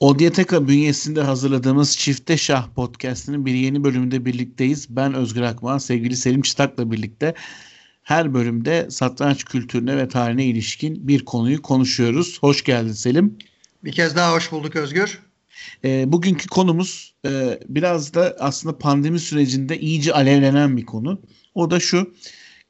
Odyateka bünyesinde hazırladığımız Çifte Şah podcastinin bir yeni bölümünde birlikteyiz. Ben Özgür Akman, sevgili Selim Çıtak'la birlikte her bölümde satranç kültürüne ve tarihine ilişkin bir konuyu konuşuyoruz. Hoş geldin Selim. Bir kez daha hoş bulduk Özgür. E, bugünkü konumuz e, biraz da aslında pandemi sürecinde iyice alevlenen bir konu. O da şu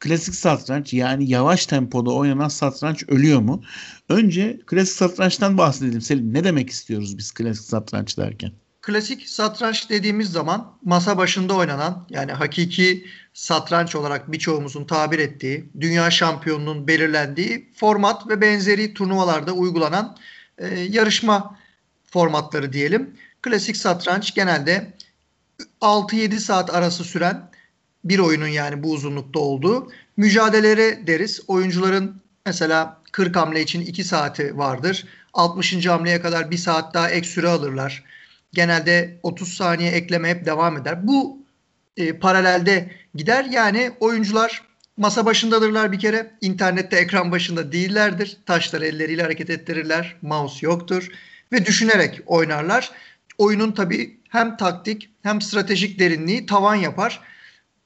klasik satranç yani yavaş tempoda oynanan satranç ölüyor mu? Önce klasik satrançtan bahsedelim. Selim ne demek istiyoruz biz klasik satranç derken? Klasik satranç dediğimiz zaman masa başında oynanan yani hakiki satranç olarak birçoğumuzun tabir ettiği, dünya şampiyonunun belirlendiği format ve benzeri turnuvalarda uygulanan e, yarışma formatları diyelim. Klasik satranç genelde 6-7 saat arası süren bir oyunun yani bu uzunlukta olduğu mücadelelere deriz. Oyuncuların mesela 40 hamle için 2 saati vardır. 60. hamleye kadar 1 saat daha ek süre alırlar. Genelde 30 saniye ekleme hep devam eder. Bu e, paralelde gider. Yani oyuncular masa başındadırlar bir kere. İnternette ekran başında değillerdir. Taşları elleriyle hareket ettirirler. Mouse yoktur. Ve düşünerek oynarlar. Oyunun tabii hem taktik hem stratejik derinliği tavan yapar.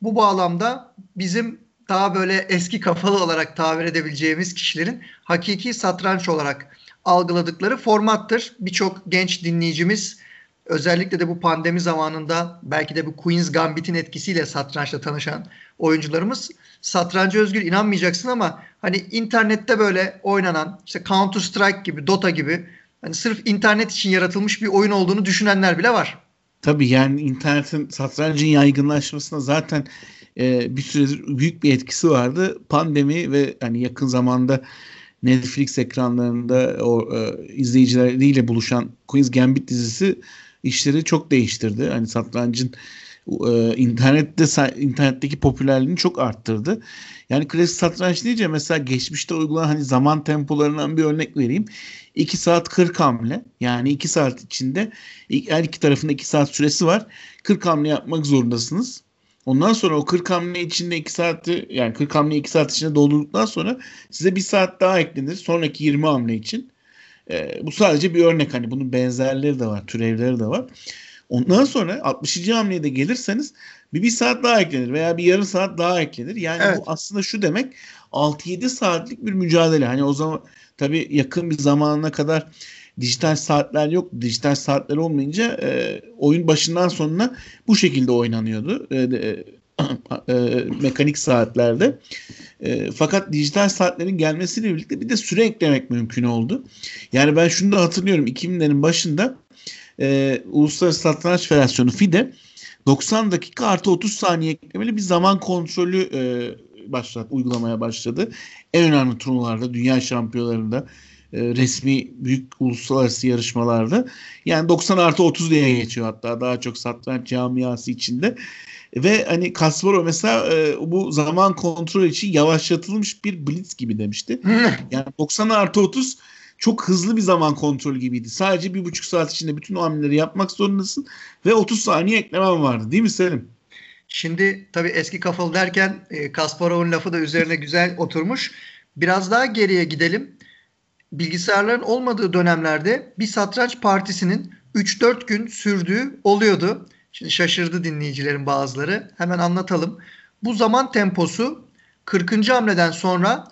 Bu bağlamda bizim daha böyle eski kafalı olarak tabir edebileceğimiz kişilerin hakiki satranç olarak algıladıkları formattır. Birçok genç dinleyicimiz özellikle de bu pandemi zamanında belki de bu Queen's Gambit'in etkisiyle satrançla tanışan oyuncularımız satrancı özgür inanmayacaksın ama hani internette böyle oynanan işte Counter Strike gibi Dota gibi hani sırf internet için yaratılmış bir oyun olduğunu düşünenler bile var. Tabii yani internetin satrancın yaygınlaşmasına zaten e, bir süredir büyük bir etkisi vardı. Pandemi ve hani yakın zamanda Netflix ekranlarında o e, izleyicileriyle buluşan Queen's Gambit dizisi işleri çok değiştirdi. Hani satrancın e, internette internetteki popülerliğini çok arttırdı. Yani klasik satranç deyince mesela geçmişte uygulanan hani zaman tempolarından bir örnek vereyim. 2 saat 40 hamle yani 2 saat içinde her iki tarafında 2 saat süresi var. 40 hamle yapmak zorundasınız. Ondan sonra o 40 hamle içinde 2 saati yani 40 hamle 2 saat içinde doldurduktan sonra size bir saat daha eklenir sonraki 20 hamle için. E, bu sadece bir örnek hani bunun benzerleri de var, türevleri de var. Ondan sonra 60. hamleye de gelirseniz bir bir saat daha eklenir veya bir yarım saat daha eklenir. Yani evet. bu aslında şu demek 6-7 saatlik bir mücadele. Hani o zaman tabii yakın bir zamanına kadar dijital saatler yok. Dijital saatler olmayınca e, oyun başından sonuna bu şekilde oynanıyordu. E, e, e, mekanik saatlerde. E, fakat dijital saatlerin gelmesiyle birlikte bir de süre eklemek mümkün oldu. Yani ben şunu da hatırlıyorum 2000'lerin başında e, Uluslararası Satranç Federasyonu FIDE 90 dakika artı 30 saniye eklemeli bir zaman kontrolü e, başlat, uygulamaya başladı. En önemli turnuvalarda, dünya şampiyonlarında, e, resmi büyük uluslararası yarışmalarda. Yani 90 artı 30 diye geçiyor hatta daha çok satranç camiası içinde. Ve hani Kasparov mesela e, bu zaman kontrol için yavaşlatılmış bir blitz gibi demişti. yani 90 artı 30 çok hızlı bir zaman kontrol gibiydi. Sadece bir buçuk saat içinde bütün o hamleleri yapmak zorundasın ve 30 saniye eklemen vardı değil mi Selim? Şimdi tabii eski kafalı derken e, Kasparov'un lafı da üzerine güzel oturmuş. Biraz daha geriye gidelim. Bilgisayarların olmadığı dönemlerde bir satranç partisinin 3-4 gün sürdüğü oluyordu. Şimdi şaşırdı dinleyicilerin bazıları. Hemen anlatalım. Bu zaman temposu 40. hamleden sonra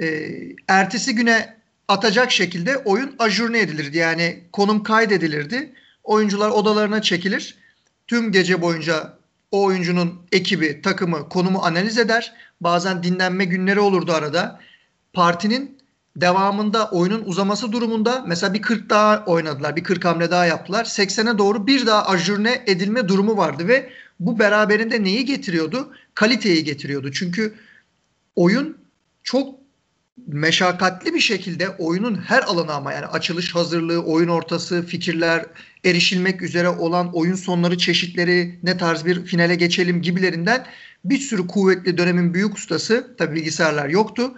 e, ertesi güne atacak şekilde oyun ajurne edilirdi. Yani konum kaydedilirdi. Oyuncular odalarına çekilir. Tüm gece boyunca o oyuncunun ekibi, takımı, konumu analiz eder. Bazen dinlenme günleri olurdu arada. Partinin devamında oyunun uzaması durumunda mesela bir 40 daha oynadılar. Bir 40 hamle daha yaptılar. 80'e doğru bir daha ajurne edilme durumu vardı ve bu beraberinde neyi getiriyordu? Kaliteyi getiriyordu. Çünkü oyun çok meşakkatli bir şekilde oyunun her alanı ama yani açılış hazırlığı, oyun ortası, fikirler, erişilmek üzere olan oyun sonları çeşitleri, ne tarz bir finale geçelim gibilerinden bir sürü kuvvetli dönemin büyük ustası, tabi bilgisayarlar yoktu.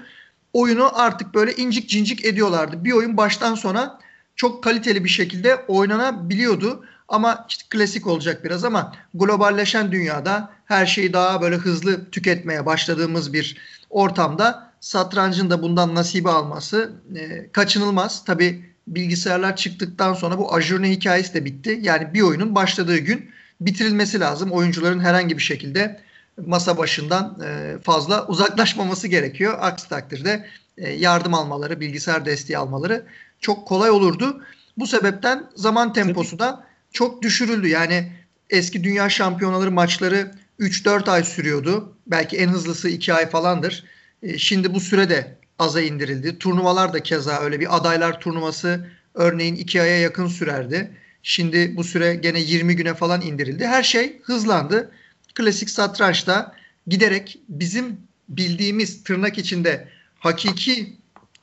Oyunu artık böyle incik cincik ediyorlardı. Bir oyun baştan sona çok kaliteli bir şekilde oynanabiliyordu. Ama işte klasik olacak biraz ama globalleşen dünyada her şeyi daha böyle hızlı tüketmeye başladığımız bir ortamda satrancın da bundan nasibi alması e, kaçınılmaz. Tabi bilgisayarlar çıktıktan sonra bu ajurne hikayesi de bitti. Yani bir oyunun başladığı gün bitirilmesi lazım. Oyuncuların herhangi bir şekilde masa başından e, fazla uzaklaşmaması gerekiyor. Aksi takdirde e, yardım almaları, bilgisayar desteği almaları çok kolay olurdu. Bu sebepten zaman temposu da çok düşürüldü. Yani eski dünya şampiyonaları maçları 3-4 ay sürüyordu. Belki en hızlısı 2 ay falandır. E, şimdi bu süre de aza indirildi. Turnuvalar da keza öyle bir adaylar turnuvası örneğin 2 aya yakın sürerdi. Şimdi bu süre gene 20 güne falan indirildi. Her şey hızlandı. Klasik satrançta giderek bizim bildiğimiz tırnak içinde hakiki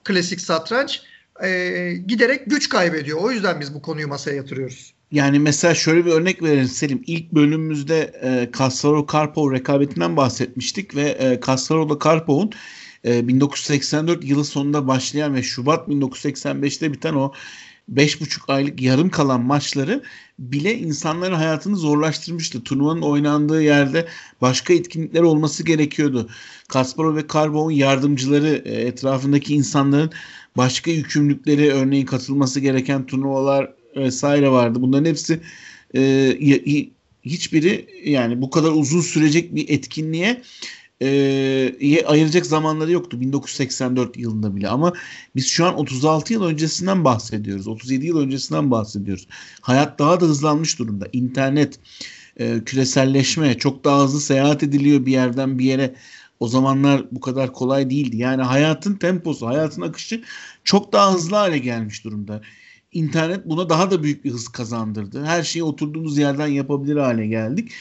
klasik satranç e, giderek güç kaybediyor. O yüzden biz bu konuyu masaya yatırıyoruz. Yani mesela şöyle bir örnek verelim Selim. İlk bölümümüzde e, Kasparov Karpov rekabetinden bahsetmiştik ve e, Kasparov'la Karpov'un e, 1984 yılı sonunda başlayan ve Şubat 1985'te biten o 5,5 aylık yarım kalan maçları bile insanların hayatını zorlaştırmıştı. Turnuvanın oynandığı yerde başka etkinlikler olması gerekiyordu. Kasparov ve Karpov'un yardımcıları e, etrafındaki insanların başka yükümlülükleri örneğin katılması gereken turnuvalar vesaire vardı. Bunların hepsi e, hiçbiri yani bu kadar uzun sürecek bir etkinliğe e, ayıracak zamanları yoktu. 1984 yılında bile. Ama biz şu an 36 yıl öncesinden bahsediyoruz. 37 yıl öncesinden bahsediyoruz. Hayat daha da hızlanmış durumda. İnternet e, küreselleşme çok daha hızlı seyahat ediliyor bir yerden bir yere. O zamanlar bu kadar kolay değildi. Yani hayatın temposu hayatın akışı çok daha hızlı hale gelmiş durumda internet buna daha da büyük bir hız kazandırdı. Her şeyi oturduğumuz yerden yapabilir hale geldik.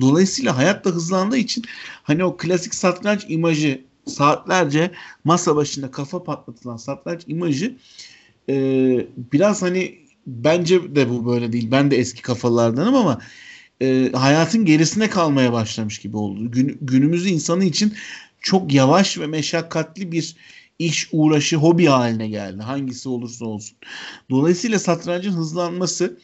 Dolayısıyla hayat da hızlandığı için hani o klasik satranç imajı saatlerce masa başında kafa patlatılan satranç imajı e, biraz hani bence de bu böyle değil. Ben de eski kafalardanım ama e, hayatın gerisine kalmaya başlamış gibi oldu. Gün, günümüzü insanı için çok yavaş ve meşakkatli bir iş, uğraşı, hobi haline geldi. Hangisi olursa olsun. Dolayısıyla satrancın hızlanması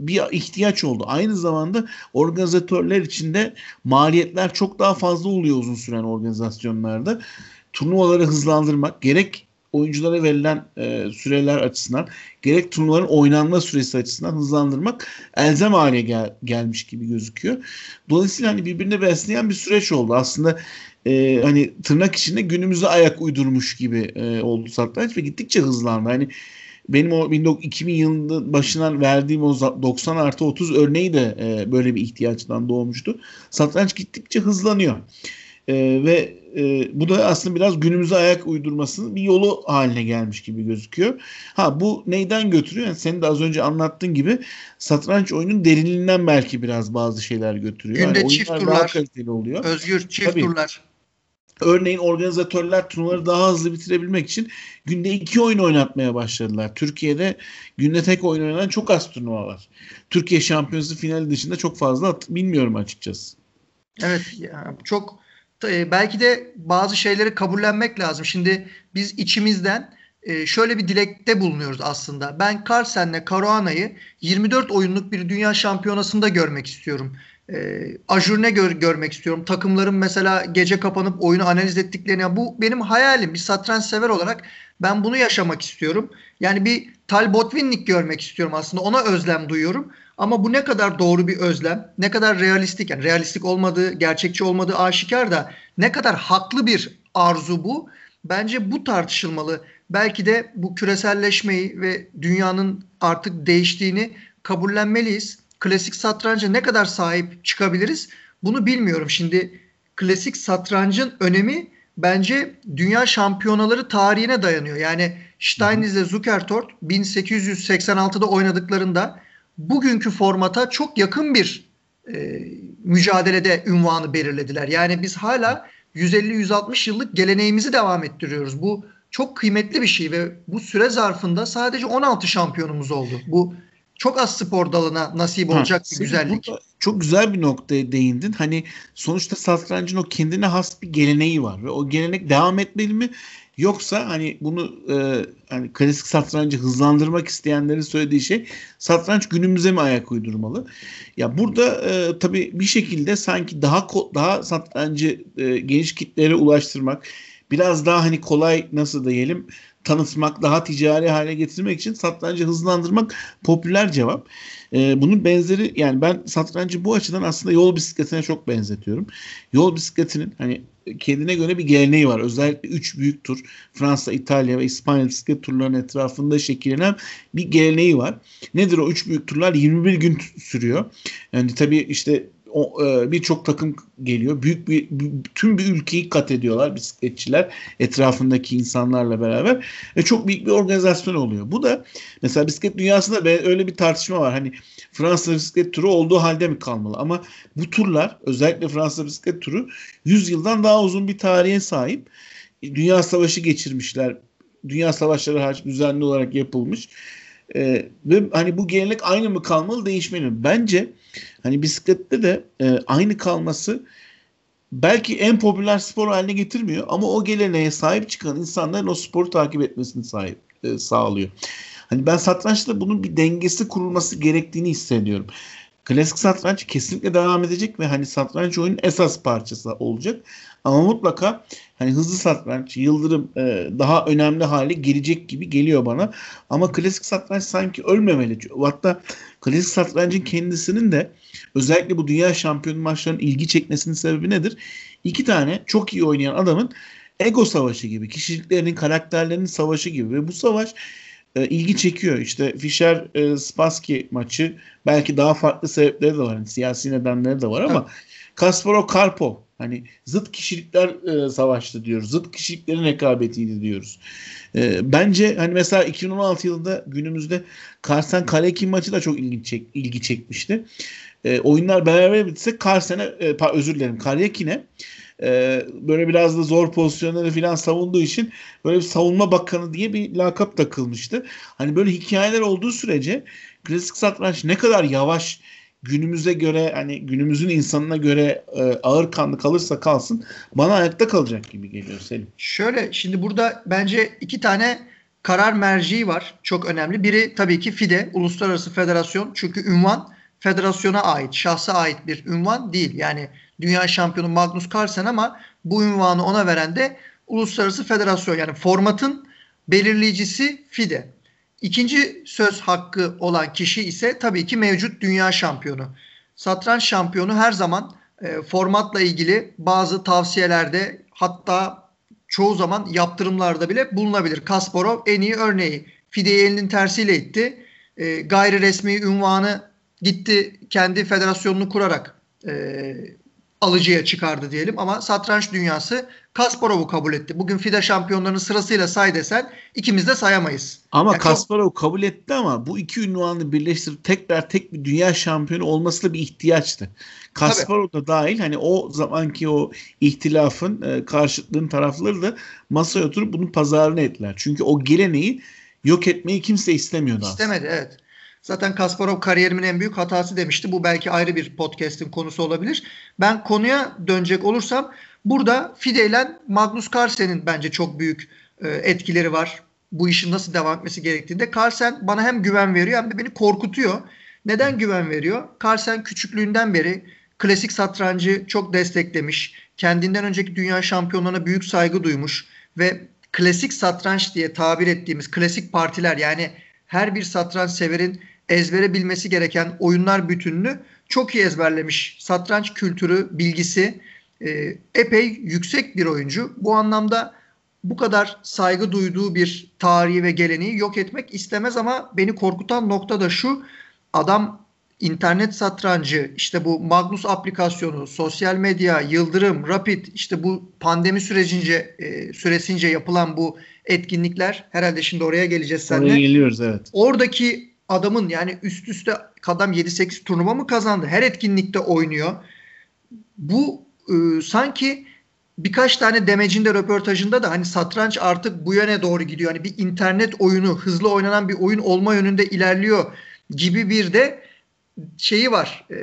bir ihtiyaç oldu. Aynı zamanda organizatörler için de maliyetler çok daha fazla oluyor uzun süren organizasyonlarda. Turnuvaları hızlandırmak gerek oyunculara verilen e, süreler açısından gerek turnuvaların oynanma süresi açısından hızlandırmak elzem hale gel, gelmiş gibi gözüküyor. Dolayısıyla hani birbirine besleyen bir süreç oldu. Aslında e, hani tırnak içinde günümüze ayak uydurmuş gibi e, oldu satranç ve gittikçe hızlandı. Hani benim o 2000 yılında başından verdiğim o 90 artı 30 örneği de e, böyle bir ihtiyaçtan doğmuştu. Satranç gittikçe hızlanıyor. E, ve e, bu da aslında biraz günümüze ayak uydurmasının bir yolu haline gelmiş gibi gözüküyor. Ha bu neyden götürüyor? Yani senin de az önce anlattığın gibi satranç oyunun derinliğinden belki biraz bazı şeyler götürüyor. Günde yani çift turlar. oluyor. Özgür çift Tabii. turlar. Örneğin organizatörler turnuvaları daha hızlı bitirebilmek için günde iki oyun oynatmaya başladılar. Türkiye'de günde tek oyun oynanan çok az turnuva var. Türkiye Şampiyonası finali dışında çok fazla bilmiyorum açıkçası. Evet ya, çok e, belki de bazı şeyleri kabullenmek lazım. Şimdi biz içimizden e, şöyle bir dilekte bulunuyoruz aslında. Ben Carlsen'le Caruana'yı 24 oyunluk bir dünya şampiyonasında görmek istiyorum e, ajurne gör, görmek istiyorum. Takımların mesela gece kapanıp oyunu analiz ettiklerini. Bu benim hayalim. Bir satranç sever olarak ben bunu yaşamak istiyorum. Yani bir Tal Botvinnik görmek istiyorum aslında. Ona özlem duyuyorum. Ama bu ne kadar doğru bir özlem, ne kadar realistik, yani realistik olmadığı, gerçekçi olmadığı aşikar da ne kadar haklı bir arzu bu. Bence bu tartışılmalı. Belki de bu küreselleşmeyi ve dünyanın artık değiştiğini kabullenmeliyiz klasik satranca ne kadar sahip çıkabiliriz bunu bilmiyorum. Şimdi klasik satrancın önemi bence dünya şampiyonaları tarihine dayanıyor. Yani Steinitz ile Zukertort 1886'da oynadıklarında bugünkü formata çok yakın bir e, mücadelede ünvanı belirlediler. Yani biz hala 150-160 yıllık geleneğimizi devam ettiriyoruz. Bu çok kıymetli bir şey ve bu süre zarfında sadece 16 şampiyonumuz oldu. Bu çok az spor dalına nasip olacak ha, bir güzellik. Çok güzel bir noktaya değindin. Hani sonuçta satrancın o kendine has bir geleneği var ve o gelenek devam etmeli mi? Yoksa hani bunu e, hani klasik satrancı hızlandırmak isteyenlerin söylediği şey satranç günümüze mi ayak uydurmalı? Ya burada e, tabii bir şekilde sanki daha daha satrancı e, geniş kitlere ulaştırmak biraz daha hani kolay nasıl diyelim tanıtmak, daha ticari hale getirmek için satrancı hızlandırmak popüler cevap. E, bunun benzeri yani ben satrancı bu açıdan aslında yol bisikletine çok benzetiyorum. Yol bisikletinin hani kendine göre bir geleneği var. Özellikle 3 büyük tur Fransa, İtalya ve İspanya bisiklet turlarının etrafında şekillenen bir geleneği var. Nedir o 3 büyük turlar? 21 gün sürüyor. Yani tabii işte e, birçok takım geliyor. Büyük bir tüm bir ülkeyi kat ediyorlar bisikletçiler etrafındaki insanlarla beraber ve çok büyük bir organizasyon oluyor. Bu da mesela bisiklet dünyasında öyle bir tartışma var. Hani Fransa bisiklet turu olduğu halde mi kalmalı? Ama bu turlar özellikle Fransa bisiklet turu 100 yıldan daha uzun bir tarihe sahip. Dünya savaşı geçirmişler. Dünya savaşları düzenli olarak yapılmış. Ee, ve hani bu gelenek aynı mı kalmalı değişmeli mi? Bence hani bisiklette de e, aynı kalması belki en popüler spor haline getirmiyor ama o geleneğe sahip çıkan insanların o sporu takip etmesini sahip e, sağlıyor. Hani ben satrançta bunun bir dengesi kurulması gerektiğini hissediyorum. Klasik satranç kesinlikle devam edecek ve hani satranç oyunun esas parçası olacak. Ama mutlaka hani hızlı satranç, yıldırım e, daha önemli hale gelecek gibi geliyor bana. Ama klasik satranç sanki ölmemeli. Hatta klasik satrancın kendisinin de özellikle bu dünya şampiyonu maçlarının ilgi çekmesinin sebebi nedir? İki tane çok iyi oynayan adamın ego savaşı gibi, kişiliklerinin, karakterlerinin savaşı gibi ve bu savaş e, ilgi çekiyor. İşte Fischer e, Spassky maçı belki daha farklı sebepleri de var. Yani siyasi nedenleri de var ama Kasparov Karpov hani zıt kişilikler e, savaştı diyoruz. Zıt kişiliklerin rekabetiydi diyoruz. E, bence hani mesela 2016 yılında günümüzde Karsen Kalekin maçı da çok ilgi, çek, ilgi çekmişti. E, oyunlar beraber bitse Karsen'e e, özür dilerim Karyakin'e e, böyle biraz da zor pozisyonları falan savunduğu için böyle bir savunma bakanı diye bir lakap takılmıştı. Hani böyle hikayeler olduğu sürece klasik satranç ne kadar yavaş günümüze göre hani günümüzün insanına göre e, ağır kanlı kalırsa kalsın bana ayakta kalacak gibi geliyor Selim. Şöyle şimdi burada bence iki tane karar merciği var çok önemli. Biri tabii ki FIDE Uluslararası Federasyon çünkü ünvan federasyona ait, şahsa ait bir ünvan değil. Yani dünya şampiyonu Magnus Carlsen ama bu ünvanı ona veren de Uluslararası Federasyon. Yani formatın belirleyicisi FIDE. İkinci söz hakkı olan kişi ise tabii ki mevcut dünya şampiyonu. Satranç şampiyonu her zaman e, formatla ilgili bazı tavsiyelerde hatta çoğu zaman yaptırımlarda bile bulunabilir. Kasparov en iyi örneği. FIDE'yi elinin tersiyle itti. E, gayri resmi ünvanı gitti kendi federasyonunu kurarak e, alıcıya çıkardı diyelim ama satranç dünyası Kasparov'u kabul etti. Bugün FIDE şampiyonlarının sırasıyla say desen ikimiz de sayamayız. Ama yani Kasparov çok... kabul etti ama bu iki ünvanı birleştirip tekrar tek bir dünya şampiyonu olması da bir ihtiyaçtı. Kasparov da dahil hani o zamanki o ihtilafın e, karşıtlığın tarafları da masaya oturup bunun pazarını ettiler. Çünkü o geleneği yok etmeyi kimse istemiyordu İstemedi aslında. evet. Zaten Kasparov kariyerimin en büyük hatası demişti. Bu belki ayrı bir podcast'in konusu olabilir. Ben konuya dönecek olursam burada FIDE ile Magnus Carlsen'in bence çok büyük e, etkileri var. Bu işin nasıl devam etmesi gerektiğinde. Carlsen bana hem güven veriyor hem de beni korkutuyor. Neden güven veriyor? Carlsen küçüklüğünden beri klasik satrancı çok desteklemiş. Kendinden önceki dünya şampiyonlarına büyük saygı duymuş ve klasik satranç diye tabir ettiğimiz klasik partiler yani her bir satranç severin ezbere bilmesi gereken oyunlar bütününü çok iyi ezberlemiş. Satranç kültürü, bilgisi e, epey yüksek bir oyuncu. Bu anlamda bu kadar saygı duyduğu bir tarihi ve geleneği yok etmek istemez ama beni korkutan nokta da şu. Adam internet satrancı, işte bu Magnus aplikasyonu, sosyal medya, Yıldırım, Rapid, işte bu pandemi sürecince e, süresince yapılan bu etkinlikler herhalde şimdi oraya geleceğiz seninle. Oraya geliyoruz evet. Oradaki adamın yani üst üste kadam 7-8 turnuva mı kazandı? Her etkinlikte oynuyor. Bu e, sanki birkaç tane demecinde röportajında da hani satranç artık bu yöne doğru gidiyor. Hani bir internet oyunu, hızlı oynanan bir oyun olma yönünde ilerliyor gibi bir de şeyi var. E,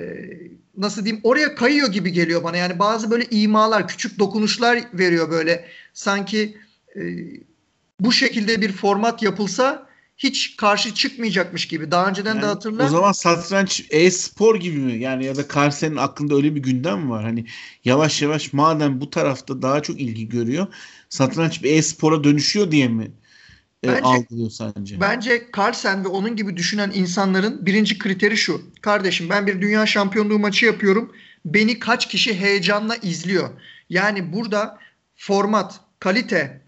nasıl diyeyim? Oraya kayıyor gibi geliyor bana. Yani bazı böyle imalar, küçük dokunuşlar veriyor böyle. Sanki e, bu şekilde bir format yapılsa hiç karşı çıkmayacakmış gibi. Daha önceden yani, de hatırla. O zaman satranç e-spor gibi mi? Yani ya da Carlsen'in aklında öyle bir gündem mi var? Hani yavaş yavaş madem bu tarafta daha çok ilgi görüyor satranç bir e-spora dönüşüyor diye mi e, bence, algılıyor sence? Bence Carlsen ve onun gibi düşünen insanların birinci kriteri şu. Kardeşim ben bir dünya şampiyonluğu maçı yapıyorum. Beni kaç kişi heyecanla izliyor? Yani burada format, kalite,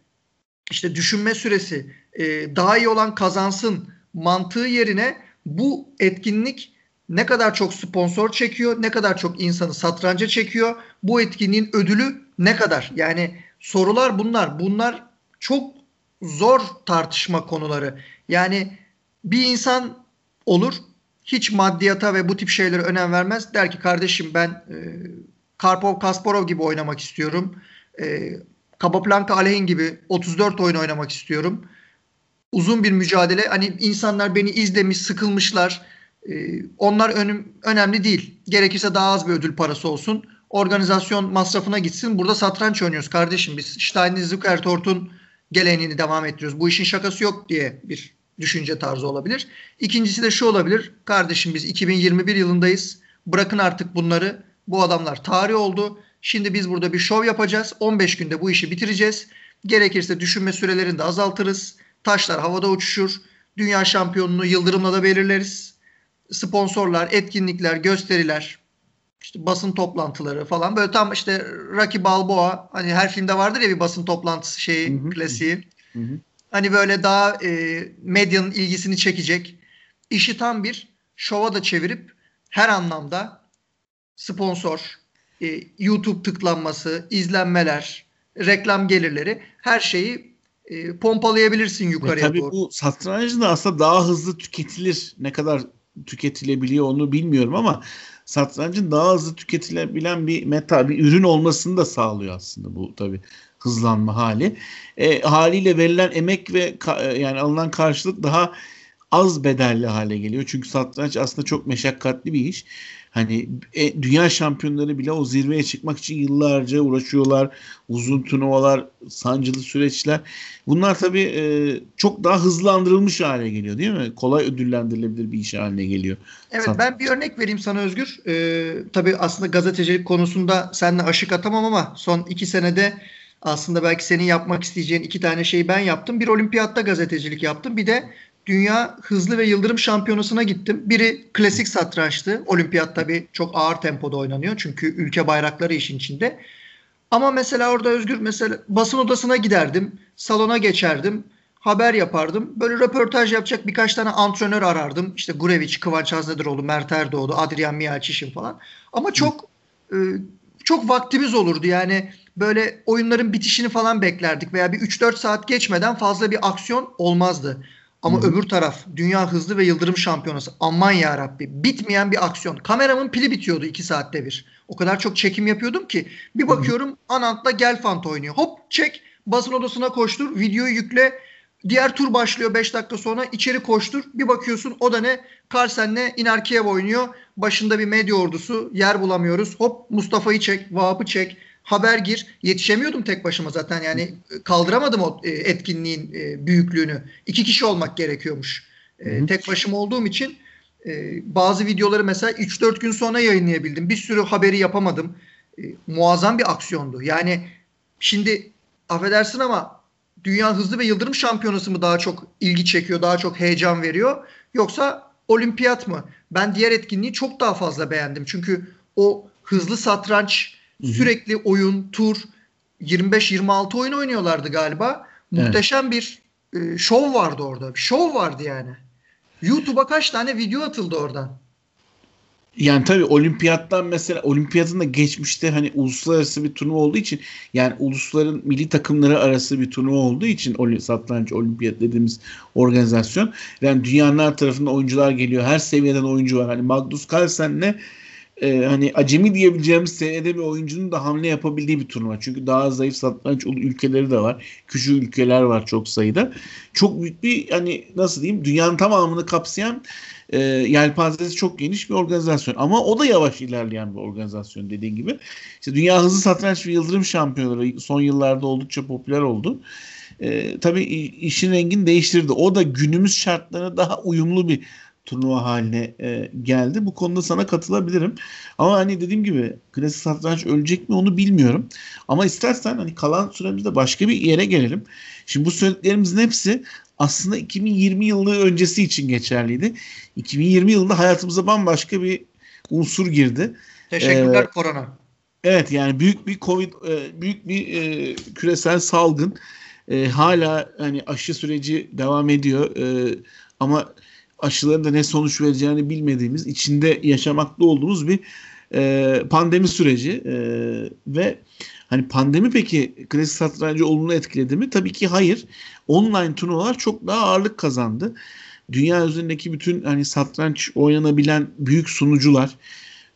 işte düşünme süresi, e, daha iyi olan kazansın mantığı yerine bu etkinlik ne kadar çok sponsor çekiyor, ne kadar çok insanı satranca çekiyor, bu etkinliğin ödülü ne kadar? Yani sorular bunlar. Bunlar çok zor tartışma konuları. Yani bir insan olur hiç maddiyata ve bu tip şeylere önem vermez. Der ki kardeşim ben e, Karpov Kasparov gibi oynamak istiyorum. E, Capablanca Alehin gibi 34 oyun oynamak istiyorum. Uzun bir mücadele. Hani insanlar beni izlemiş, sıkılmışlar. E, onlar önüm, önemli değil. Gerekirse daha az bir ödül parası olsun. Organizasyon masrafına gitsin. Burada satranç oynuyoruz kardeşim. Biz Stein Zuckertort'un geleneğini devam ettiriyoruz. Bu işin şakası yok diye bir düşünce tarzı olabilir. İkincisi de şu olabilir. Kardeşim biz 2021 yılındayız. Bırakın artık bunları. Bu adamlar tarih oldu. Şimdi biz burada bir şov yapacağız. 15 günde bu işi bitireceğiz. Gerekirse düşünme sürelerini de azaltırız. Taşlar havada uçuşur. Dünya şampiyonluğu yıldırımla da belirleriz. Sponsorlar, etkinlikler, gösteriler, işte basın toplantıları falan böyle tam işte Rocky Balboa hani her filmde vardır ya bir basın toplantısı şeyi hı hı. klasiği. Hı hı. Hani böyle daha e, medyanın ilgisini çekecek. işi tam bir şova da çevirip her anlamda sponsor, e, YouTube tıklanması, izlenmeler, reklam gelirleri her şeyi e, pompalayabilirsin yukarıya e, tabii doğru. bu satrancın da aslında daha hızlı tüketilir. Ne kadar tüketilebiliyor onu bilmiyorum ama satrancın daha hızlı tüketilebilen bir meta, bir ürün olmasını da sağlıyor aslında bu tabii hızlanma hali. E, haliyle verilen emek ve ka- yani alınan karşılık daha az bedelli hale geliyor. Çünkü satranç aslında çok meşakkatli bir iş. Hani e, dünya şampiyonları bile o zirveye çıkmak için yıllarca uğraşıyorlar. Uzun turnuvalar, sancılı süreçler. Bunlar tabii e, çok daha hızlandırılmış hale geliyor değil mi? Kolay ödüllendirilebilir bir iş haline geliyor. Evet Sat- ben bir örnek vereyim sana Özgür. Ee, tabii aslında gazetecilik konusunda seninle aşık atamam ama son iki senede aslında belki senin yapmak isteyeceğin iki tane şeyi ben yaptım. Bir olimpiyatta gazetecilik yaptım. Bir de Dünya Hızlı ve Yıldırım Şampiyonası'na gittim. Biri klasik satrançtı. Olimpiyat tabii çok ağır tempoda oynanıyor. Çünkü ülke bayrakları işin içinde. Ama mesela orada Özgür mesela basın odasına giderdim. Salona geçerdim. Haber yapardım. Böyle röportaj yapacak birkaç tane antrenör arardım. İşte Gurevic, Kıvanç Haznediroğlu, Mert Erdoğdu, Adrian Miyaçişin falan. Ama çok e, çok vaktimiz olurdu. Yani böyle oyunların bitişini falan beklerdik veya bir 3-4 saat geçmeden fazla bir aksiyon olmazdı. Ama Hı. öbür taraf dünya hızlı ve yıldırım şampiyonası. Aman ya Rabbi bitmeyen bir aksiyon. Kameramın pili bitiyordu 2 saatte bir. O kadar çok çekim yapıyordum ki bir bakıyorum. Anant'la Gelfand oynuyor. Hop çek basın odasına koştur videoyu yükle Diğer tur başlıyor 5 dakika sonra içeri koştur. Bir bakıyorsun o da ne? Carlsen'le Inarkiyev oynuyor. Başında bir medya ordusu. Yer bulamıyoruz. Hop Mustafa'yı çek. Vahap'ı çek haber gir. Yetişemiyordum tek başıma zaten yani kaldıramadım o e, etkinliğin e, büyüklüğünü. İki kişi olmak gerekiyormuş. E, tek başıma olduğum için bazı videoları mesela 3-4 gün sonra yayınlayabildim. Bir sürü haberi yapamadım. Muazzam bir aksiyondu. Yani şimdi affedersin ama Dünya Hızlı ve Yıldırım Şampiyonası mı daha çok ilgi çekiyor, daha çok heyecan veriyor? Yoksa olimpiyat mı? Ben diğer etkinliği çok daha fazla beğendim. Çünkü o hızlı satranç Sürekli oyun, tur 25-26 oyun oynuyorlardı galiba. Muhteşem evet. bir e, şov vardı orada. Bir şov vardı yani. YouTube'a kaç tane video atıldı oradan. Yani tabii olimpiyattan mesela olimpiyatın da geçmişte hani uluslararası bir turnuva olduğu için yani ulusların milli takımları arası bir turnuva olduğu için satranç olimpiyat dediğimiz organizasyon yani dünyanın her tarafından oyuncular geliyor. Her seviyeden oyuncu var. Hani Magnus Carlsen'le e, hani acemi diyebileceğimiz senede bir oyuncunun da hamle yapabildiği bir turnuva. Çünkü daha zayıf satranç ülkeleri de var. Küçük ülkeler var çok sayıda. Çok büyük bir hani nasıl diyeyim dünyanın tamamını kapsayan e, yelpazesi çok geniş bir organizasyon. Ama o da yavaş ilerleyen bir organizasyon dediğin gibi. İşte Dünya Hızlı Satranç ve Yıldırım Şampiyonları son yıllarda oldukça popüler oldu. E, tabii işin rengini değiştirdi. O da günümüz şartlarına daha uyumlu bir turnuva haline e, geldi. Bu konuda sana katılabilirim. Ama hani dediğim gibi klasik satranç ölecek mi onu bilmiyorum. Ama istersen hani kalan süremizde başka bir yere gelelim. Şimdi bu söylediklerimizin hepsi aslında 2020 yılı öncesi için geçerliydi. 2020 yılında hayatımıza bambaşka bir unsur girdi. Teşekkürler ee, korona. Evet yani büyük bir Covid, e, büyük bir e, küresel salgın. E, hala hani aşı süreci devam ediyor. E, ama aşıların da ne sonuç vereceğini bilmediğimiz, içinde yaşamakta olduğumuz bir e, pandemi süreci e, ve hani pandemi peki klasik satrancı olumlu etkiledi mi? Tabii ki hayır. Online turnuvalar çok daha ağırlık kazandı. Dünya üzerindeki bütün hani satranç oynanabilen büyük sunucular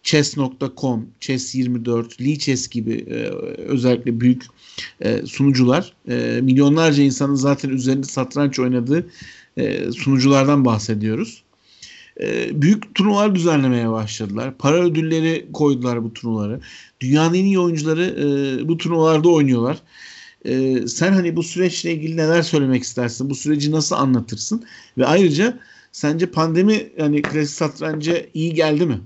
chess.com, chess24, Lichess gibi e, özellikle büyük e, sunucular e, milyonlarca insanın zaten üzerinde satranç oynadığı e, sunuculardan bahsediyoruz. E, büyük turnuvalar düzenlemeye başladılar. Para ödülleri koydular bu turnuvaları. Dünyanın en iyi oyuncuları e, bu turnuvalarda oynuyorlar. E, sen hani bu süreçle ilgili neler söylemek istersin? Bu süreci nasıl anlatırsın? Ve ayrıca sence pandemi yani klasik satranca iyi geldi mi?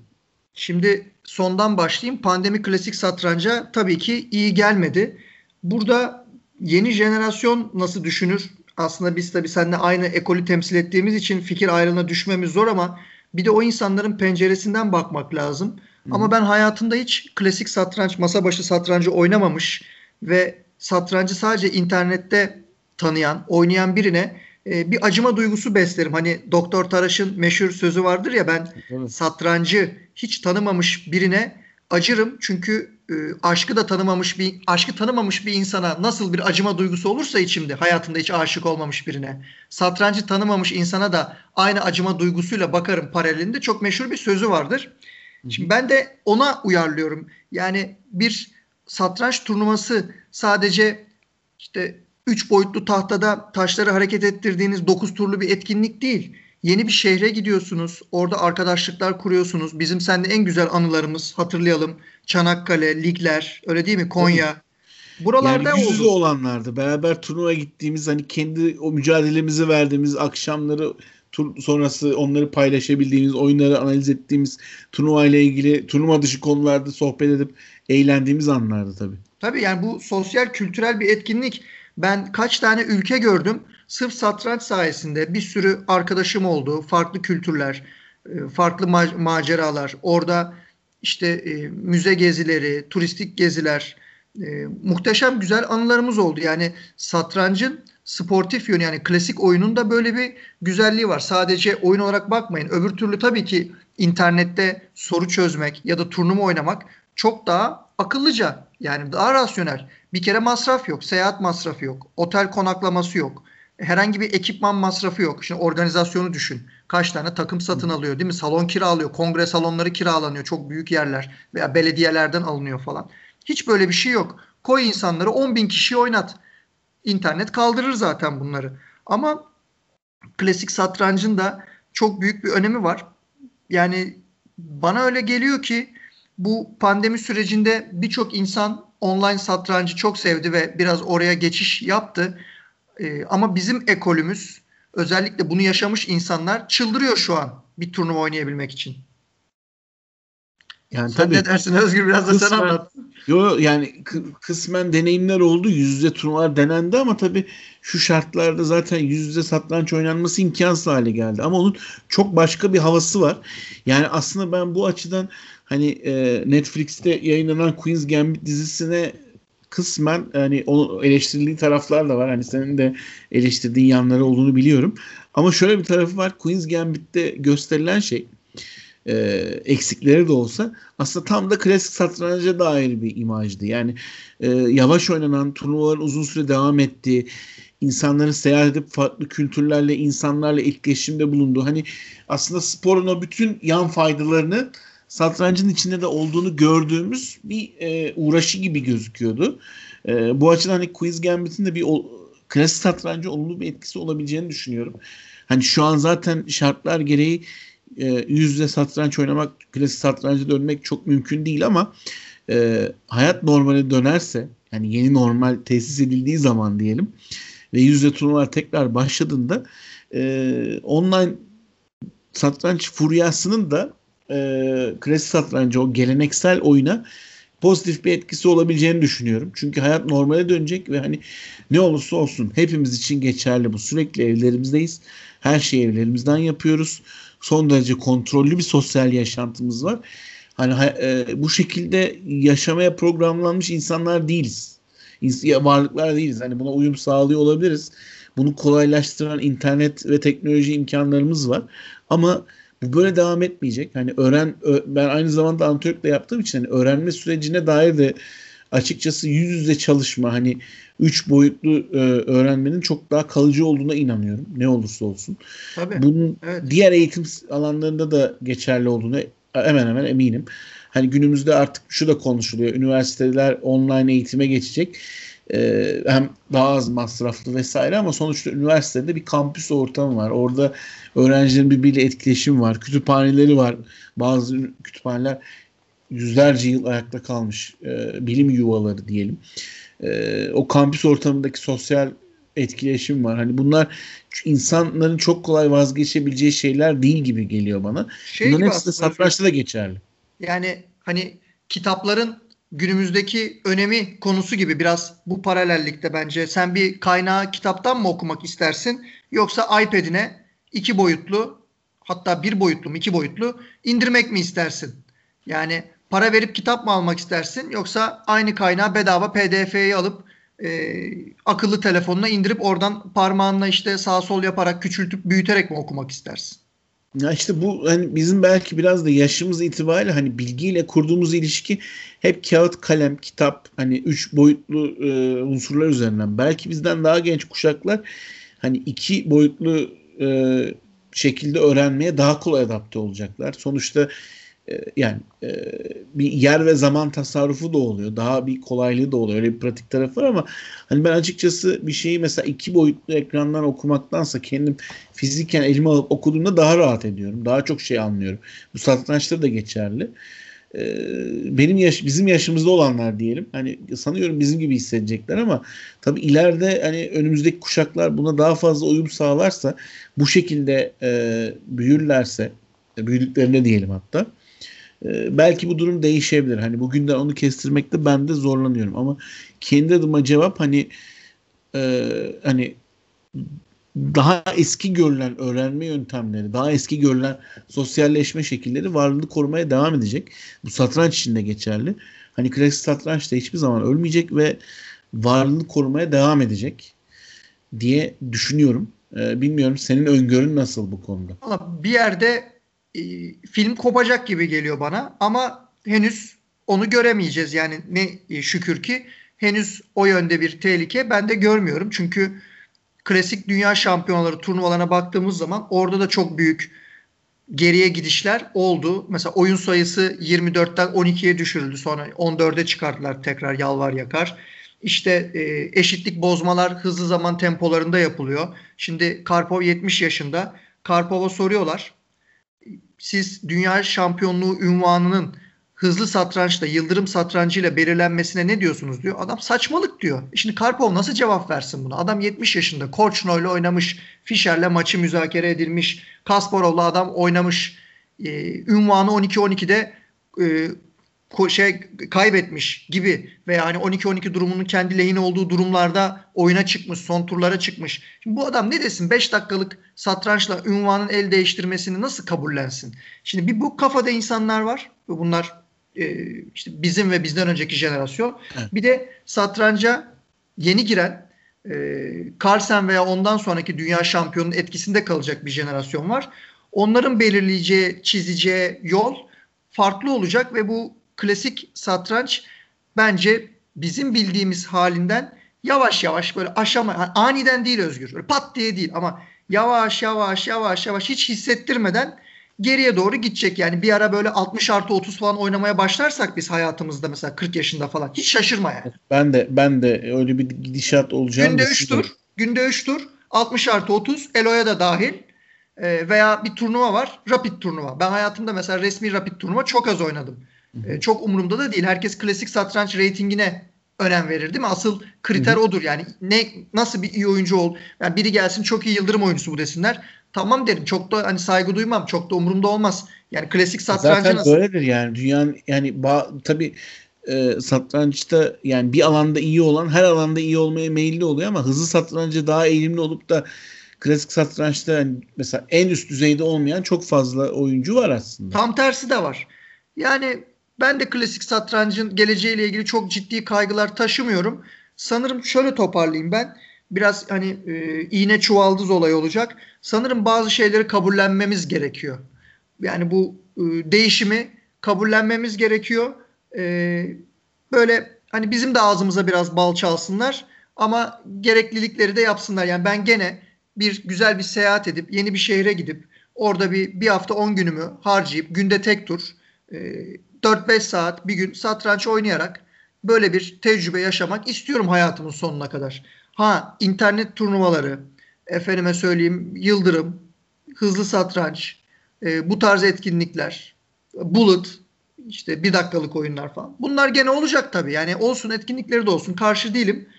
Şimdi sondan başlayayım. Pandemi klasik satranca tabii ki iyi gelmedi. Burada yeni jenerasyon nasıl düşünür? Aslında biz tabii seninle aynı ekolü temsil ettiğimiz için fikir ayrılığına düşmemiz zor ama bir de o insanların penceresinden bakmak lazım. Hı. Ama ben hayatımda hiç klasik satranç, masa başı satrancı oynamamış ve satrancı sadece internette tanıyan, oynayan birine e, bir acıma duygusu beslerim. Hani Doktor Taraş'ın meşhur sözü vardır ya ben evet. satrancı hiç tanımamış birine acırım. Çünkü e, aşkı da tanımamış bir aşkı tanımamış bir insana nasıl bir acıma duygusu olursa içimde hayatında hiç aşık olmamış birine satrancı tanımamış insana da aynı acıma duygusuyla bakarım paralelinde çok meşhur bir sözü vardır. Şimdi ben de ona uyarlıyorum. Yani bir satranç turnuvası sadece işte üç boyutlu tahtada taşları hareket ettirdiğiniz dokuz turlu bir etkinlik değil. Yeni bir şehre gidiyorsunuz. Orada arkadaşlıklar kuruyorsunuz. Bizim seninle en güzel anılarımız hatırlayalım. Çanakkale, ligler, öyle değil mi? Konya. Buralarda yani yüz olanlardı. Beraber turnuva gittiğimiz hani kendi o mücadelemizi verdiğimiz akşamları tur sonrası onları paylaşabildiğimiz, oyunları analiz ettiğimiz turnuva ile ilgili turnuva dışı konularda sohbet edip eğlendiğimiz anlardı tabii. Tabii yani bu sosyal kültürel bir etkinlik. Ben kaç tane ülke gördüm. Sırf satranç sayesinde bir sürü arkadaşım oldu. Farklı kültürler, e, farklı ma- maceralar. Orada işte e, müze gezileri, turistik geziler, e, muhteşem güzel anılarımız oldu. Yani satrancın sportif yönü yani klasik oyunun da böyle bir güzelliği var. Sadece oyun olarak bakmayın. Öbür türlü tabii ki internette soru çözmek ya da turnuva oynamak çok daha akıllıca yani daha rasyonel. Bir kere masraf yok, seyahat masrafı yok, otel konaklaması yok. Herhangi bir ekipman masrafı yok. Şimdi organizasyonu düşün. Kaç tane takım satın alıyor değil mi? Salon kiralıyor. Kongre salonları kiralanıyor. Çok büyük yerler veya belediyelerden alınıyor falan. Hiç böyle bir şey yok. Koy insanları 10 bin kişi oynat. İnternet kaldırır zaten bunları. Ama klasik satrancın da çok büyük bir önemi var. Yani bana öyle geliyor ki bu pandemi sürecinde birçok insan online satrancı çok sevdi ve biraz oraya geçiş yaptı. Ee, ama bizim ekolümüz özellikle bunu yaşamış insanlar çıldırıyor şu an bir turnuva oynayabilmek için. Yani sen tabii, ne dersin Özgür biraz da kısmen, sen anlat. Yo yani kısmen deneyimler oldu. Yüz yüze turnuvalar denendi ama tabii şu şartlarda zaten yüz yüze satranç oynanması imkansız hale geldi. Ama onun çok başka bir havası var. Yani aslında ben bu açıdan hani e, Netflix'te yayınlanan Queen's Gambit dizisine kısmen hani onu eleştirildiği taraflar da var. Hani senin de eleştirdiğin yanları olduğunu biliyorum. Ama şöyle bir tarafı var. Queen's Gambit'te gösterilen şey e, eksikleri de olsa aslında tam da klasik satranca dair bir imajdı. Yani e, yavaş oynanan turnuvaların uzun süre devam ettiği insanların seyahat edip farklı kültürlerle insanlarla etkileşimde bulunduğu hani aslında sporun o bütün yan faydalarını satrancın içinde de olduğunu gördüğümüz bir e, uğraşı gibi gözüküyordu. E, bu açıdan hani Quiz Gambit'in de bir o, klasik satrancı olumlu bir etkisi olabileceğini düşünüyorum. Hani şu an zaten şartlar gereği e, yüz satranç oynamak, klasik satrancı dönmek çok mümkün değil ama e, hayat normale dönerse yani yeni normal tesis edildiği zaman diyelim ve yüz yüze turnuvalar tekrar başladığında e, online satranç furyasının da e, klasik satrancı o geleneksel oyuna pozitif bir etkisi olabileceğini düşünüyorum. Çünkü hayat normale dönecek ve hani ne olursa olsun hepimiz için geçerli bu. Sürekli evlerimizdeyiz. Her şeyi evlerimizden yapıyoruz. Son derece kontrollü bir sosyal yaşantımız var. Hani e, bu şekilde yaşamaya programlanmış insanlar değiliz. Varlıklar değiliz. Hani buna uyum sağlıyor olabiliriz. Bunu kolaylaştıran internet ve teknoloji imkanlarımız var. Ama böyle devam etmeyecek. Hani öğren ben aynı zamanda antrenörlük de yaptığım için hani öğrenme sürecine dair de açıkçası yüz yüze çalışma hani üç boyutlu e, öğrenmenin çok daha kalıcı olduğuna inanıyorum. Ne olursa olsun. Tabii. Bunun evet. diğer eğitim alanlarında da geçerli olduğunu hemen hemen eminim. Hani günümüzde artık şu da konuşuluyor. Üniversiteler online eğitime geçecek. Ee, hem daha az masraflı vesaire ama sonuçta üniversitede bir kampüs ortamı var. Orada öğrencilerin birbiriyle etkileşim var. Kütüphaneleri var. Bazı kütüphaneler yüzlerce yıl ayakta kalmış e, bilim yuvaları diyelim. E, o kampüs ortamındaki sosyal etkileşim var. Hani bunlar insanların çok kolay vazgeçebileceği şeyler değil gibi geliyor bana. Şey Bunların hepsi de satrançta da geçerli. Yani hani kitapların günümüzdeki önemi konusu gibi biraz bu paralellikte bence. Sen bir kaynağı kitaptan mı okumak istersin yoksa iPad'ine iki boyutlu hatta bir boyutlu mu iki boyutlu indirmek mi istersin? Yani para verip kitap mı almak istersin yoksa aynı kaynağı bedava PDF'yi alıp e, akıllı telefonuna indirip oradan parmağınla işte sağ sol yaparak küçültüp büyüterek mi okumak istersin? Ya işte bu hani bizim belki biraz da yaşımız itibariyle hani bilgiyle kurduğumuz ilişki hep kağıt, kalem, kitap hani üç boyutlu e, unsurlar üzerinden. Belki bizden daha genç kuşaklar hani iki boyutlu e, şekilde öğrenmeye daha kolay adapte olacaklar. Sonuçta yani e, bir yer ve zaman tasarrufu da oluyor. Daha bir kolaylığı da oluyor. Öyle bir pratik tarafı var ama hani ben açıkçası bir şeyi mesela iki boyutlu ekrandan okumaktansa kendim fiziken elime alıp okuduğumda daha rahat ediyorum. Daha çok şey anlıyorum. Bu satrançta da geçerli. E, benim yaş bizim yaşımızda olanlar diyelim. Hani sanıyorum bizim gibi hissedecekler ama tabii ileride hani önümüzdeki kuşaklar buna daha fazla uyum sağlarsa bu şekilde e, büyürlerse büyüdüklerine diyelim hatta ee, belki bu durum değişebilir. Hani bugünden onu kestirmekte ben de zorlanıyorum ama kendi adıma cevap hani e, hani daha eski görülen öğrenme yöntemleri, daha eski görülen sosyalleşme şekilleri varlığını korumaya devam edecek. Bu satranç için de geçerli. Hani klasik satranç da hiçbir zaman ölmeyecek ve varlığını korumaya devam edecek diye düşünüyorum. Ee, bilmiyorum senin öngörün nasıl bu konuda? Valla bir yerde e, film kopacak gibi geliyor bana ama henüz onu göremeyeceğiz. Yani ne e, şükür ki henüz o yönde bir tehlike ben de görmüyorum. Çünkü klasik dünya şampiyonları turnuvalarına baktığımız zaman orada da çok büyük geriye gidişler oldu. Mesela oyun sayısı 24'ten 12'ye düşürüldü. Sonra 14'e çıkarttılar tekrar yalvar yakar. İşte e, eşitlik bozmalar hızlı zaman tempolarında yapılıyor. Şimdi Karpov 70 yaşında. Karpov'a soruyorlar siz dünya şampiyonluğu ünvanının hızlı satrançla, yıldırım satrancıyla belirlenmesine ne diyorsunuz diyor. Adam saçmalık diyor. Şimdi Karpov nasıl cevap versin buna? Adam 70 yaşında. Korçno ile oynamış. Fischer'le maçı müzakere edilmiş. Kasparov'la adam oynamış. Ee, ünvanı 12-12'de e, şey kaybetmiş gibi veya hani 12-12 durumunun kendi lehine olduğu durumlarda oyuna çıkmış, son turlara çıkmış. Şimdi bu adam ne desin? 5 dakikalık satrançla ünvanın el değiştirmesini nasıl kabullensin? Şimdi bir bu kafada insanlar var ve bunlar e, işte bizim ve bizden önceki jenerasyon. Evet. Bir de satranca yeni giren e, Carlsen veya ondan sonraki dünya şampiyonunun etkisinde kalacak bir jenerasyon var. Onların belirleyeceği, çizeceği yol farklı olacak ve bu klasik satranç bence bizim bildiğimiz halinden yavaş yavaş böyle aşama yani aniden değil Özgür. Böyle pat diye değil ama yavaş yavaş yavaş yavaş hiç hissettirmeden geriye doğru gidecek. Yani bir ara böyle 60 artı 30 falan oynamaya başlarsak biz hayatımızda mesela 40 yaşında falan hiç şaşırma yani. Ben de ben de öyle bir gidişat olacağını Günde 3 tur. Günde 3 tur. 60 artı 30. Elo'ya da dahil. E, veya bir turnuva var. Rapid turnuva. Ben hayatımda mesela resmi rapid turnuva çok az oynadım. E, çok umurumda da değil. Herkes klasik satranç reytingine önem verir değil mi? Asıl kriter Hı-hı. odur yani. Ne nasıl bir iyi oyuncu ol. Yani biri gelsin çok iyi yıldırım oyuncusu bu desinler. tamam derim. Çok da hani saygı duymam. Çok da umurumda olmaz. Yani klasik satrancı Zaten nasıl? böyledir yani dünyanın yani ba- tabii e, satrançta yani bir alanda iyi olan her alanda iyi olmaya meyilli oluyor ama hızlı satrancı daha eğilimli olup da klasik satrançta yani mesela en üst düzeyde olmayan çok fazla oyuncu var aslında. Tam tersi de var. Yani ben de klasik satrancın geleceğiyle ilgili çok ciddi kaygılar taşımıyorum. Sanırım şöyle toparlayayım ben. Biraz hani e, iğne çuvaldız olay olacak. Sanırım bazı şeyleri kabullenmemiz gerekiyor. Yani bu e, değişimi kabullenmemiz gerekiyor. E, böyle hani bizim de ağzımıza biraz bal çalsınlar ama gereklilikleri de yapsınlar. Yani ben gene bir güzel bir seyahat edip yeni bir şehre gidip orada bir bir hafta 10 günümü harcayıp günde tek tur e, 4-5 saat bir gün satranç oynayarak böyle bir tecrübe yaşamak istiyorum hayatımın sonuna kadar. Ha internet turnuvaları, efendime söyleyeyim Yıldırım, hızlı satranç, e, bu tarz etkinlikler, Bullet, işte bir dakikalık oyunlar falan. Bunlar gene olacak tabii. Yani olsun etkinlikleri de olsun. Karşı değilim.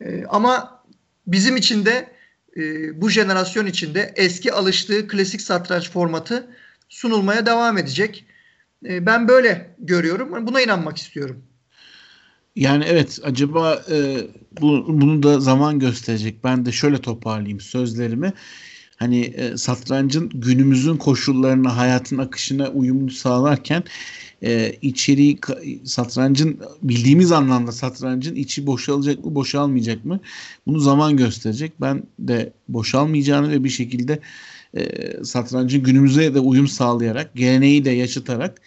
E, ama bizim için de e, bu jenerasyon içinde eski alıştığı klasik satranç formatı sunulmaya devam edecek. E, ben böyle görüyorum. Buna inanmak istiyorum. Yani evet acaba e, bu, bunu da zaman gösterecek. Ben de şöyle toparlayayım sözlerimi. Hani e, satrancın günümüzün koşullarına, hayatın akışına uyumlu sağlarken e, içeriği satrancın bildiğimiz anlamda satrancın içi boşalacak mı, boşalmayacak mı? Bunu zaman gösterecek. Ben de boşalmayacağını ve bir şekilde e, satrancın günümüze de uyum sağlayarak, geleneği de yaşatarak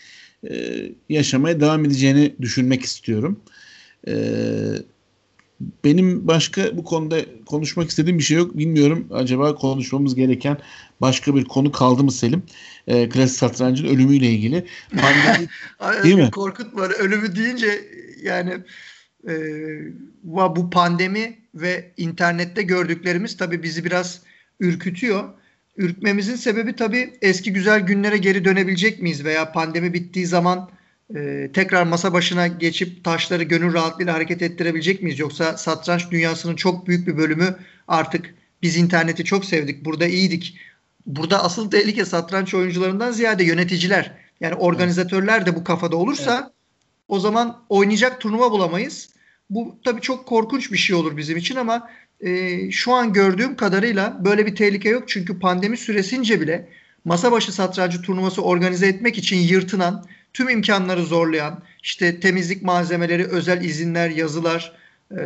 e, yaşamaya devam edeceğini düşünmek istiyorum. Ee, benim başka bu konuda konuşmak istediğim bir şey yok. Bilmiyorum acaba konuşmamız gereken başka bir konu kaldı mı Selim? Ee, klasik satrancın ölümüyle ilgili. Pandemi, değil mi? Korkutma. Ölümü deyince yani e, bu pandemi ve internette gördüklerimiz tabii bizi biraz ürkütüyor. Ürkmemizin sebebi tabii eski güzel günlere geri dönebilecek miyiz veya pandemi bittiği zaman e, tekrar masa başına geçip taşları gönül rahatlığıyla hareket ettirebilecek miyiz? Yoksa satranç dünyasının çok büyük bir bölümü artık biz interneti çok sevdik, burada iyiydik. Burada asıl tehlike satranç oyuncularından ziyade yöneticiler. Yani organizatörler de bu kafada olursa evet. o zaman oynayacak turnuva bulamayız. Bu tabii çok korkunç bir şey olur bizim için ama e, şu an gördüğüm kadarıyla böyle bir tehlike yok. Çünkü pandemi süresince bile masa başı satrancı turnuvası organize etmek için yırtınan tüm imkanları zorlayan, işte temizlik malzemeleri, özel izinler, yazılar, e,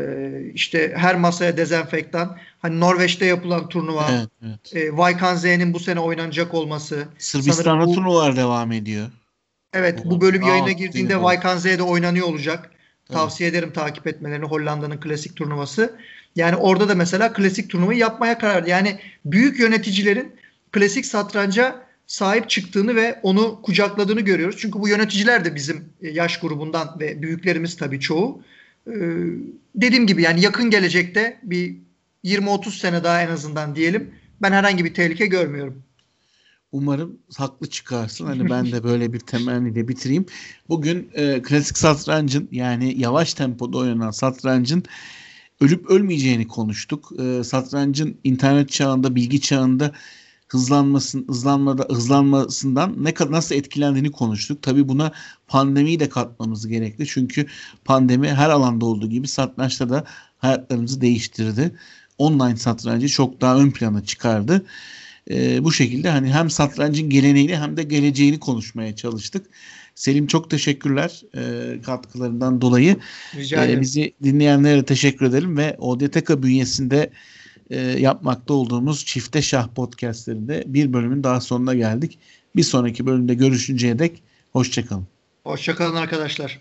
işte her masaya dezenfektan. Hani Norveç'te yapılan turnuva, evet, evet. E, Vaykan bu sene oynanacak olması. Sırbistan'da bu, turnuvalar devam ediyor. Evet, bu bölüm Aa, yayına girdiğinde Vaykan oynanıyor olacak. Evet. Tavsiye ederim takip etmelerini Hollanda'nın klasik turnuvası. Yani orada da mesela klasik turnuvayı yapmaya karar. Yani büyük yöneticilerin klasik satranca sahip çıktığını ve onu kucakladığını görüyoruz. Çünkü bu yöneticiler de bizim e, yaş grubundan ve büyüklerimiz tabii çoğu. Ee, dediğim gibi yani yakın gelecekte bir 20-30 sene daha en azından diyelim ben herhangi bir tehlike görmüyorum. Umarım haklı çıkarsın. Hani ben de böyle bir temenniyle bitireyim. Bugün e, klasik satrancın yani yavaş tempoda oynanan satrancın ölüp ölmeyeceğini konuştuk. E, satrancın internet çağında, bilgi çağında hızlanmasın hızlanmada hızlanmasından ne nasıl etkilendiğini konuştuk. Tabi buna pandemiyi de katmamız gerekli. Çünkü pandemi her alanda olduğu gibi satrançta da hayatlarımızı değiştirdi. Online satrancı çok daha ön plana çıkardı. Ee, bu şekilde hani hem satrancın geleneğini hem de geleceğini konuşmaya çalıştık. Selim çok teşekkürler e, katkılarından dolayı. Rica ederim. E, bizi dinleyenlere teşekkür edelim ve ODTK bünyesinde e, yapmakta olduğumuz Çifte Şah podcastlerinde bir bölümün daha sonuna geldik. Bir sonraki bölümde görüşünceye dek hoşçakalın. Hoşçakalın arkadaşlar.